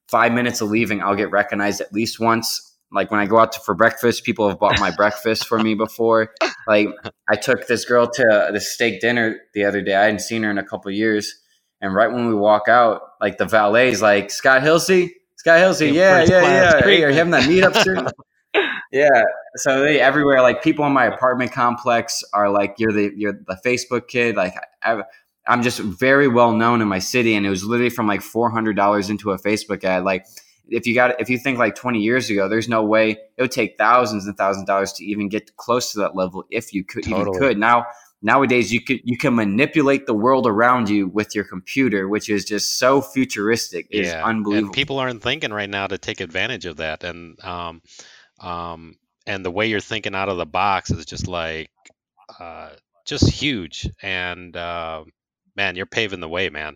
five minutes of leaving, I'll get recognized at least once. Like when I go out to, for breakfast, people have bought my breakfast for me before. Like I took this girl to the steak dinner the other day. I hadn't seen her in a couple years and right when we walk out, like the valet's like, Scott Hilse, Scott Hilse, yeah, yeah, yeah. Hey, are you having that meetup soon? (laughs) yeah. So they everywhere, like people in my apartment complex are like, you're the you're the Facebook kid. Like I, I'm just very well known in my city, and it was literally from like four hundred dollars into a Facebook ad. Like if you got if you think like 20 years ago, there's no way it would take thousands and thousands of dollars to even get close to that level if you could totally. even could. Now nowadays you could you can manipulate the world around you with your computer which is just so futuristic it's yeah. unbelievable and people aren't thinking right now to take advantage of that and um um and the way you're thinking out of the box is just like uh just huge and uh man you're paving the way man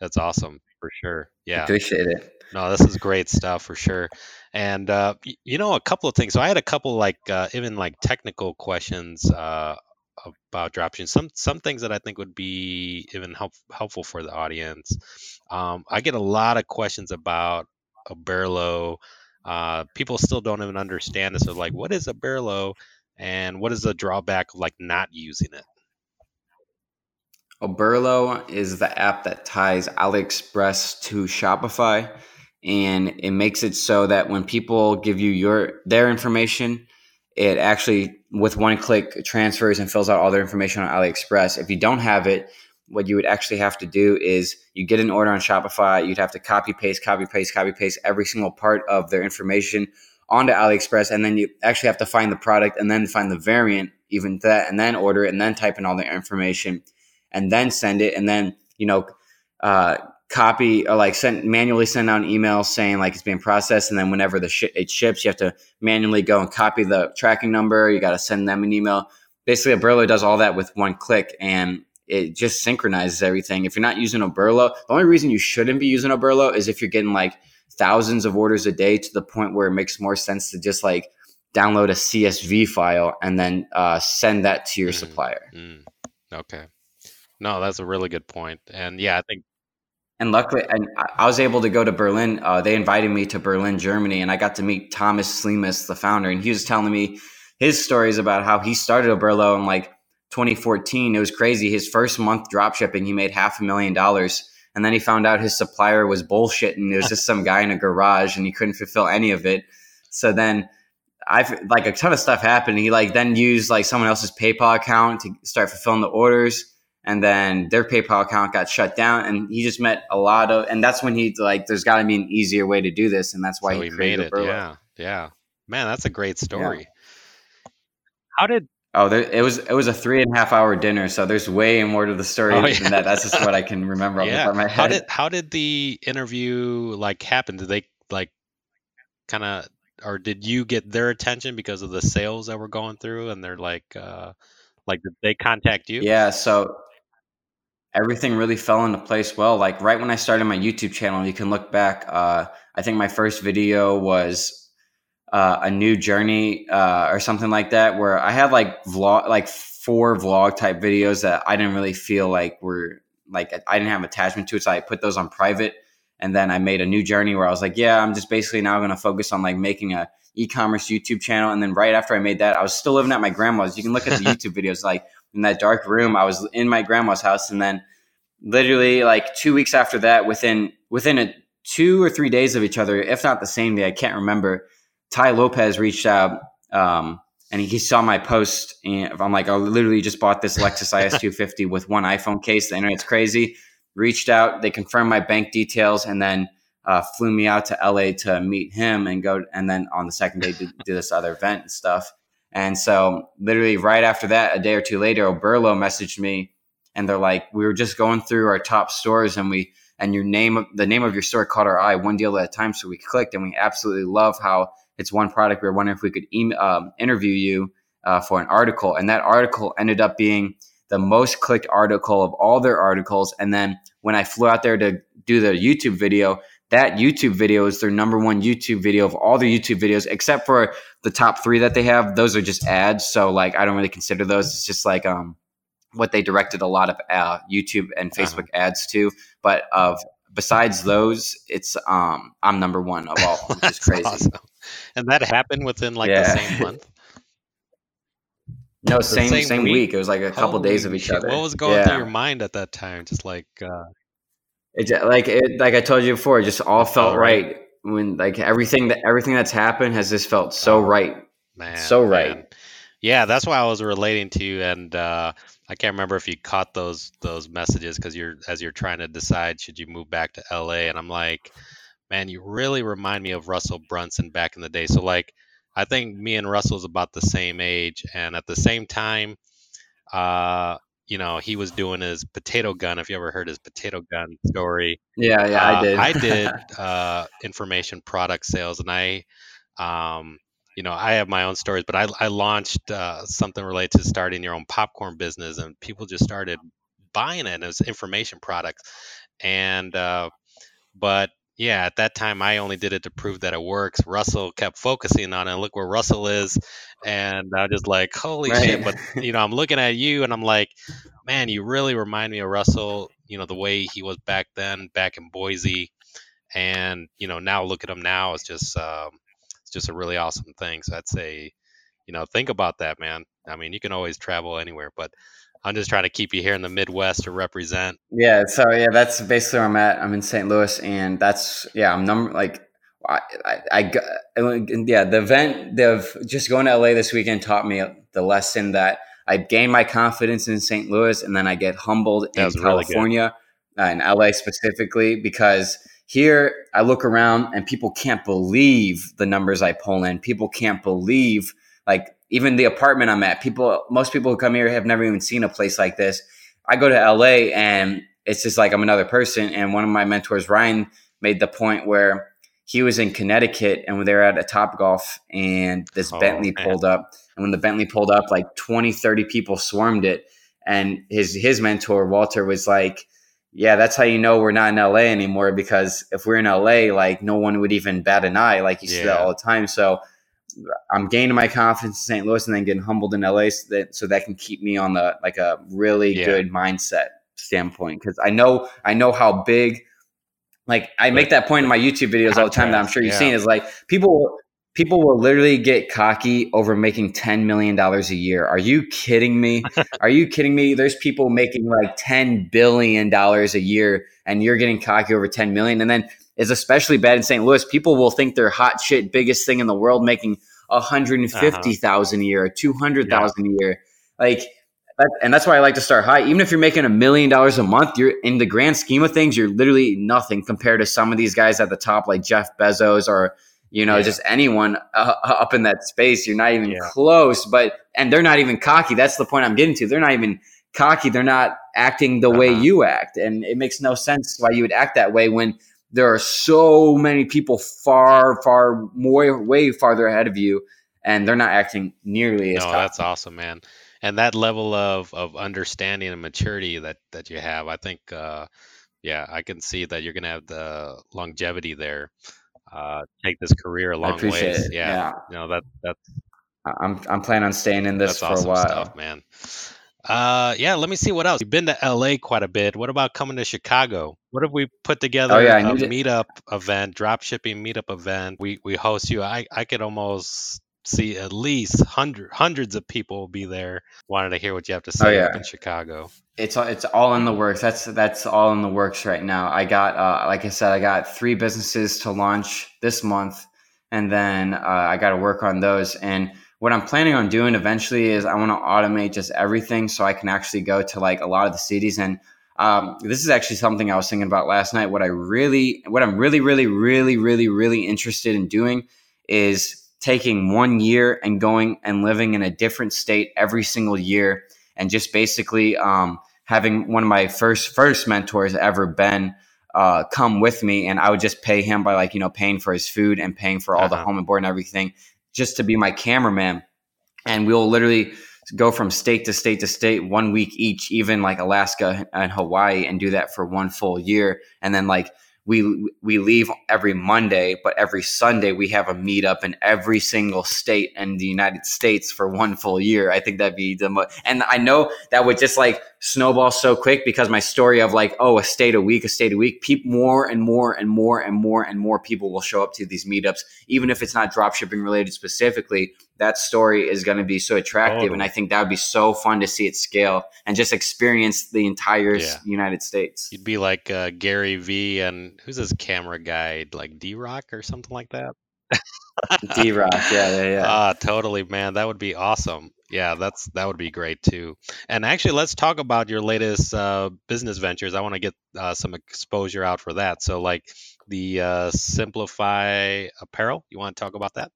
that's awesome for sure yeah appreciate it no this is great stuff for sure and uh, you know a couple of things so i had a couple like uh, even like technical questions uh, about dropshipping. Some some things that I think would be even help, helpful for the audience. Um, I get a lot of questions about Oberlo. Uh, people still don't even understand this. So like, what is Oberlo, and what is the drawback of like not using it? Oberlo is the app that ties AliExpress to Shopify, and it makes it so that when people give you your their information, it actually with one click transfers and fills out all their information on AliExpress. If you don't have it, what you would actually have to do is you get an order on Shopify, you'd have to copy paste, copy paste, copy paste every single part of their information onto AliExpress, and then you actually have to find the product and then find the variant, even that, and then order it, and then type in all the information, and then send it, and then you know uh, copy or like send manually send out an email saying like it's being processed, and then whenever the sh- it ships, you have to manually go and copy the tracking number. You got to send them an email. Basically, Oberlo does all that with one click, and it just synchronizes everything. If you're not using a Oberlo, the only reason you shouldn't be using a Oberlo is if you're getting like thousands of orders a day to the point where it makes more sense to just like download a CSV file and then uh, send that to your mm, supplier. Mm, okay. No, that's a really good point. And yeah, I think. And luckily, and I was able to go to Berlin. Uh, they invited me to Berlin, Germany, and I got to meet Tomas Slimas, the founder. And he was telling me his stories about how he started Oberlo in like 2014. It was crazy. His first month drop shipping, he made half a million dollars. And then he found out his supplier was bullshit and it was just some guy in a garage and he couldn't fulfill any of it. So then I've like a ton of stuff happened. He like then used like someone else's PayPal account to start fulfilling the orders. And then their PayPal account got shut down, and he just met a lot of, and that's when he like, there's got to be an easier way to do this, and that's why so he, he made it. Yeah, yeah, man, that's a great story. Yeah. How did Oh, there, it was it was a three and a half hour dinner, so there's way more to the story oh, yeah. (laughs) than that. That's just what I can remember off yeah. the top of my head. How did how did the interview like happen? Did they like kind of or did you get their attention because of the sales that were going through and they're like uh like did they contact you? Yeah, so everything really fell into place well. Like right when I started my YouTube channel, you can look back uh I think my first video was uh, a new journey uh, or something like that, where I had like vlog, like four vlog type videos that I didn't really feel like were like I didn't have attachment to it, so I put those on private. And then I made a new journey where I was like, yeah, I'm just basically now going to focus on like making a e-commerce YouTube channel. And then right after I made that, I was still living at my grandma's. You can look at the (laughs) YouTube videos, like in that dark room, I was in my grandma's house. And then literally like two weeks after that, within, within a two or three days of each other, if not the same day, I can't remember, Tai Lopez reached out um, and he saw my post. And I'm like, I literally just bought this Lexus (laughs) IS250 with one iPhone case. The internet's crazy. Reached out, they confirmed my bank details, and then uh, flew me out to LA to meet him and go. And then on the second day, do, do this other event and stuff. And so, literally, right after that, a day or two later, Oberlo messaged me, and they're like, "We were just going through our top stores, and we and your name, the name of your store caught our eye, one deal at a time. So we clicked, and we absolutely love how." it's one product. We were wondering if we could e- um, interview you uh, for an article, and that article ended up being the most clicked article of all their articles. And then when I flew out there to do the YouTube video, that YouTube video is their number one YouTube video of all the YouTube videos, except for the top three that they have. Those are just ads, so like I don't really consider those. It's just like um what they directed a lot of uh, YouTube and uh-huh. Facebook uh-huh. ads to. But of besides those, it's um I'm number one of all, which is (laughs) crazy. Awesome. And that happened within like yeah. the same (laughs) month. No, same same, same week? week? It was like a couple Holy days of each shit. other. What was going yeah. through your mind at that time? Just like, uh... it, like it, like I told you before, it just all felt, right. right. when like everything that everything that's happened has just felt so oh, right, man, so right. Man. Yeah, that's why I was relating to you, and uh, I can't remember if you caught those those messages because you're as you're trying to decide should you move back to LA, and I'm like, man, you really remind me of Russell Brunson back in the day. So like, I think me and Russell's about the same age, and at the same time, uh, you know, he was doing his potato gun. If you ever heard his potato gun story, yeah, yeah, uh, I did. I did (laughs) uh, information product sales, and I, um, you know, I have my own stories, but I, I launched uh, something related to starting your own popcorn business, and people just started buying it as information products, and uh, but yeah, at that time I only did it to prove that it works. Russell kept focusing on it. Look where Russell is, and I was just like, holy right. shit! But you know, I'm looking at you, and I'm like, man, you really remind me of Russell. You know, the way he was back then, back in Boise, and you know, now look at him now. It's just, um, it's just a really awesome thing. So I'd say, you know, think about that, man. I mean, you can always travel anywhere, but I'm just trying to keep you here in the Midwest to represent. Yeah, so yeah, that's basically where I'm at. I'm in St. Louis, and that's yeah, I'm number like I, I, I yeah, the event of just going to LA this weekend taught me the lesson that I gained my confidence in St. Louis, and then I get humbled in California, really uh, in LA specifically, because here I look around and people can't believe the numbers I pull in. People can't believe like even the apartment I'm at, people, most people who come here have never even seen a place like this. I go to LA and it's just like I'm another person. And one of my mentors, Ryan, made the point where he was in Connecticut and they were at a Top Golf and this oh, Bentley man. pulled up. And when the Bentley pulled up, like 20, 30 people swarmed it. And his his mentor, Walter, was like, Yeah, that's how you know we're not in LA anymore because if we're in LA, like no one would even bat an eye. Like you yeah. see that all the time. So I'm gaining my confidence in St. Louis and then getting humbled in LA so that so that can keep me on the like a really yeah. good mindset standpoint. Cause I know I know how big like I make that point in my YouTube videos all the time that I'm sure you've yeah. seen is like people people will literally get cocky over making $10 million a year. Are you kidding me? (laughs) Are you kidding me? There's people making like $10 billion a year and you're getting cocky over 10 million. And then is especially bad in St. Louis. People will think they're hot shit, biggest thing in the world, making a 150,000 uh-huh. a year, 200,000 yeah. a year. Like that, and that's why I like to start high. Even if you're making a million dollars a month, you're in the grand scheme of things, you're literally nothing compared to some of these guys at the top, like Jeff Bezos or you know yeah. just anyone uh, up in that space. You're not even yeah. close. But and they're not even cocky. That's the point I'm getting to. They're not even cocky. They're not acting the uh-huh. way you act, and it makes no sense why you would act that way when there are so many people far, far more, way farther ahead of you, and they're not acting nearly as. No, that's awesome, man and that level of of understanding and maturity that that you have, I think, uh, yeah, I can see that you're gonna have the longevity there. Uh, take this career a long ways. It. Yeah, yeah, you know that that's. I'm I'm planning on staying in this for awesome a while, stuff, man. Uh, yeah, let me see what else. You've been to LA quite a bit. What about coming to Chicago? What if we put together oh, yeah, a meetup event, drop shipping meetup event? We we host you. I I could almost see at least hundred hundreds of people will be there. Wanted to hear what you have to oh, say oh, yeah. in Chicago. It's it's all in the works. That's that's all in the works right now. I got uh, like I said, I got three businesses to launch this month, and then uh, I got to work on those. And what I'm planning on doing eventually is I want to automate just everything so I can actually go to like a lot of the cities and. Um, this is actually something I was thinking about last night. What I really, what I'm really, really, really, really, really interested in doing is taking one year and going and living in a different state every single year and just basically um, having one of my first first mentors ever been uh, come with me and I would just pay him by like you know paying for his food and paying for all uh-huh. the home and board and everything just to be my cameraman and we'll literally go from state to state to state one week each even like Alaska and Hawaii and do that for one full year and then like we we leave every Monday, but every Sunday we have a meetup in every single state in the United States for one full year. I think that'd be the most, and I know that would just like snowball so quick because my story of like oh a state a week, a state a week, people more and more and more and more and more people will show up to these meetups, even if it's not drop shipping related specifically that story is going to be so attractive. And I think that would be so fun to see it scale and just experience the entire yeah. United States. You'd be like uh, Gary Vee and who's his camera guy, like D Rock or something like that. D Rock, yeah, yeah, yeah. (laughs) Ah, totally, man. That would be awesome. Yeah, that's that would be great too. And actually, let's talk about your latest uh, business ventures. I want to get uh, some exposure out for that. So, like the uh, Simplify Apparel. You want to talk about that?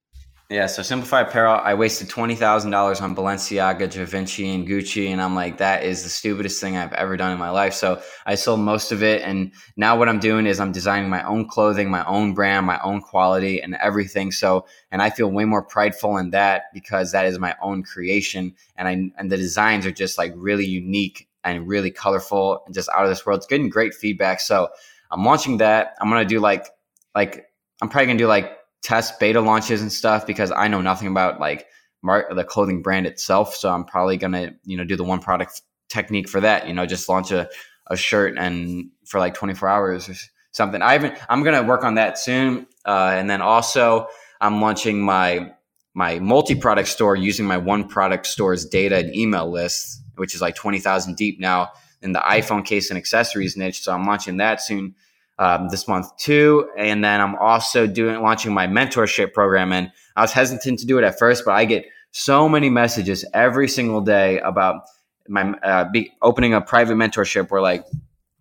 Yeah, so Simplify Apparel, I wasted twenty thousand dollars on Balenciaga, Givenchy, and Gucci, and I'm like, that is the stupidest thing I've ever done in my life. So I sold most of it, and now what I'm doing is I'm designing my own clothing, my own brand, my own quality, and everything. So, and I feel way more prideful in that because that is my own creation, and I and the designs are just like really unique and really colorful and just out of this world. It's getting great feedback. So I'm launching that. I'm gonna do like like I'm probably gonna do like test beta launches and stuff because I know nothing about like mar- the clothing brand itself. So I'm probably gonna you know do the one product technique for that. You know, just launch a, a shirt and for like 24 hours or something. I haven't. I'm gonna work on that soon. Uh, and then also I'm launching my my multi product store using my one product store's data and email list, which is like 20,000 deep now in the iPhone case and accessories niche. So I'm launching that soon um, this month too. And then I'm also doing launching my mentorship program. And I was hesitant to do it at first, but I get so many messages every single day about my uh, be, opening a private mentorship where like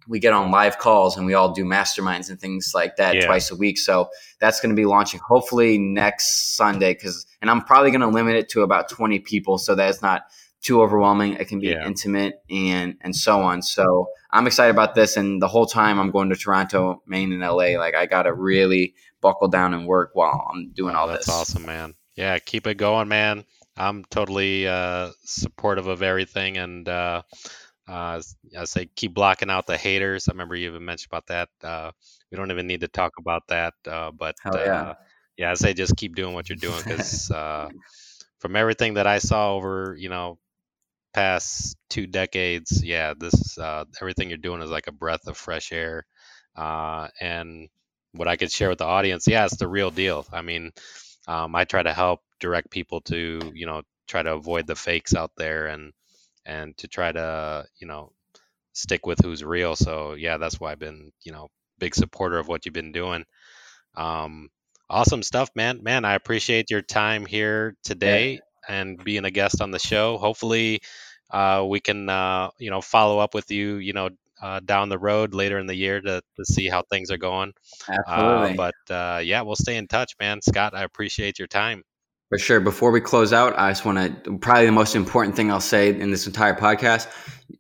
we get on live calls and we all do masterminds and things like that yeah. twice a week. So that's going to be launching hopefully next Sunday because and I'm probably going to limit it to about 20 people so that's not too overwhelming. It can be Yeah. intimate and and so on. So I'm excited about this. And the whole time I'm going to Toronto, Maine, and LA. Like I got to really buckle down and work while I'm doing all Oh, That's this. awesome, man. Yeah, keep it going, man. I'm totally uh, supportive of everything, and uh, uh, I say keep blocking out the haters. I remember you even mentioned about that. Uh, we don't even need to talk about that, uh, but yeah. uh, yeah, I say just keep doing what you're doing because uh, (laughs) from everything that I saw over, you know, past two decades, yeah, this uh, everything you're doing is like a breath of fresh air. Uh, and what I could share with the audience, yeah, it's the real deal. I mean, um, I try to help direct people to, you know, try to avoid the fakes out there and and to try to, you know, stick with who's real. So yeah, that's why I've been, you know, big supporter of what you've been doing. Um, awesome stuff, man. Man, I appreciate your time here today and being a guest on the show. Hopefully, uh, we can, uh, you know, follow up with you, you know, uh, down the road later in the year to, to see how things are going. Uh, Absolutely. but uh, yeah, we'll stay in touch, man. Scott, I appreciate your time. For sure. Before we close out, I just want to probably the most important thing I'll say in this entire podcast.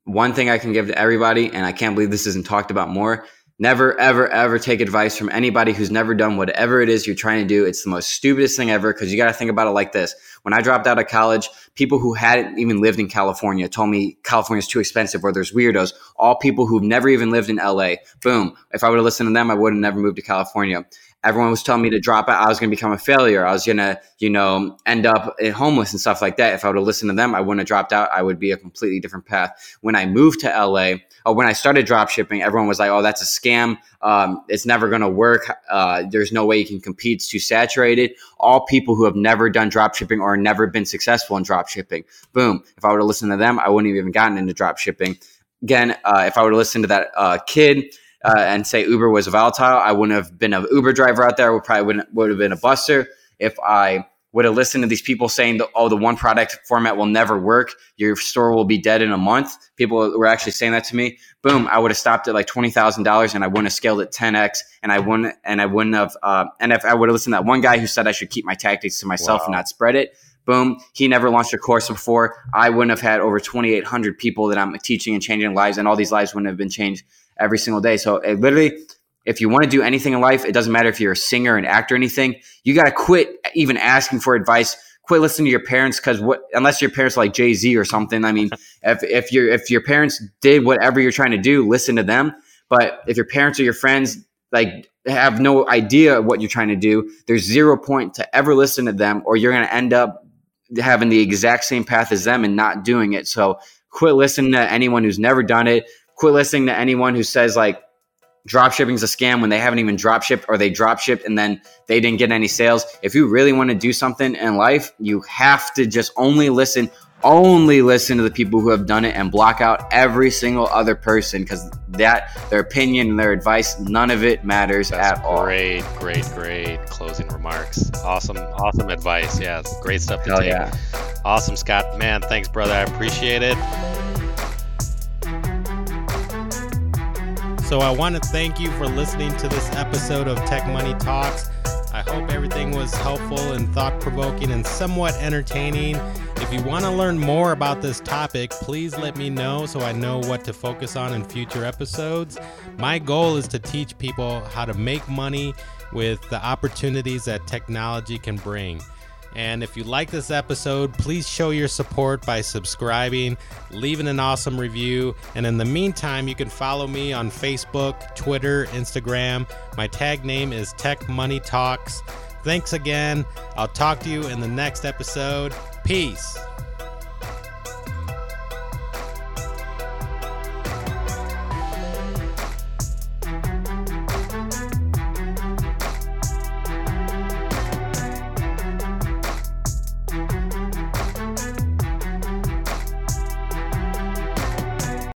One thing I can give to everybody, and I can't believe this isn't talked about more. Never, ever, ever take advice from anybody who's never done whatever it is you're trying to do. It's the most stupidest thing ever because you got to think about it like this. When I dropped out of college, people who hadn't even lived in California told me California's too expensive or there's weirdos. All people who've never even lived in LA. Boom. If I would have listened to them, I would have never moved to California everyone was telling me to drop out. I was going to become a failure. I was going to, you know, end up eh, homeless and stuff like that. If I would have listened to them, I wouldn't have dropped out. I would be a completely different path. When I moved to LA, or when I started drop shipping, everyone was like, "Oh, that's a scam. Um, it's never going to work. Uh, there's no way you can compete. It's too saturated." All people who have never done drop shipping or never been successful in drop shipping. Boom. If I would have listened to them, I wouldn't have even gotten into drop shipping. Again, uh, if I would have listened to that uh, kid uh, and say Uber was volatile, I wouldn't have been an Uber driver out there. I would probably would have been a buster. If I would have listened to these people saying, "Oh, the one product format will never work. Your store will be dead in a month." People were actually saying that to me. Boom! I would have stopped at like twenty thousand dollars, and I wouldn't have scaled it ten x, and I wouldn't, and I wouldn't have. Uh, and if I would have listened to that one guy who said I should keep my tactics to myself Wow. and not spread it, boom, he never launched a course before. I wouldn't have had over 2,800 people that I'm teaching and changing lives, and all these lives wouldn't have been changed every single day. So it literally, if you want to do anything in life, it doesn't matter if you're a singer, an actor, anything, you got to quit even asking for advice. Quit listening to your parents because what unless your parents are like Jay Z or something. I mean, (laughs) if if your if your parents did whatever you're trying to do, listen to them. But if your parents or your friends like have no idea what you're trying to do, there's zero point to ever listen to them, or you're going to end up having the exact same path as them and not doing it. So quit listening to anyone who's never done it. Quit listening to anyone who says like drop shipping is a scam when they haven't even drop shipped or they drop shipped and then they didn't get any sales. If you really want to do something in life, you have to just only listen only listen to the people who have done it and block out every single other person because that their opinion and their advice none of it matters That's at all great, great, great closing remarks. Awesome, awesome advice. Yeah, great stuff to Hell take. yeah. Awesome, Scott. Man, thanks, brother. I appreciate it. So I want to thank you for listening to this episode of Tech Money Talks. I hope everything was helpful and thought provoking and somewhat entertaining. If you want to learn more about this topic, please let me know so I know what to focus on in future episodes. My goal is to teach people how to make money with the opportunities that technology can bring. And if you like this episode, please show your support by subscribing, leaving an awesome review. And in the meantime, you can follow me on Facebook, Twitter, Instagram. My tag name is Tech Money Talks. Thanks again. I'll talk to you in the next episode. Peace.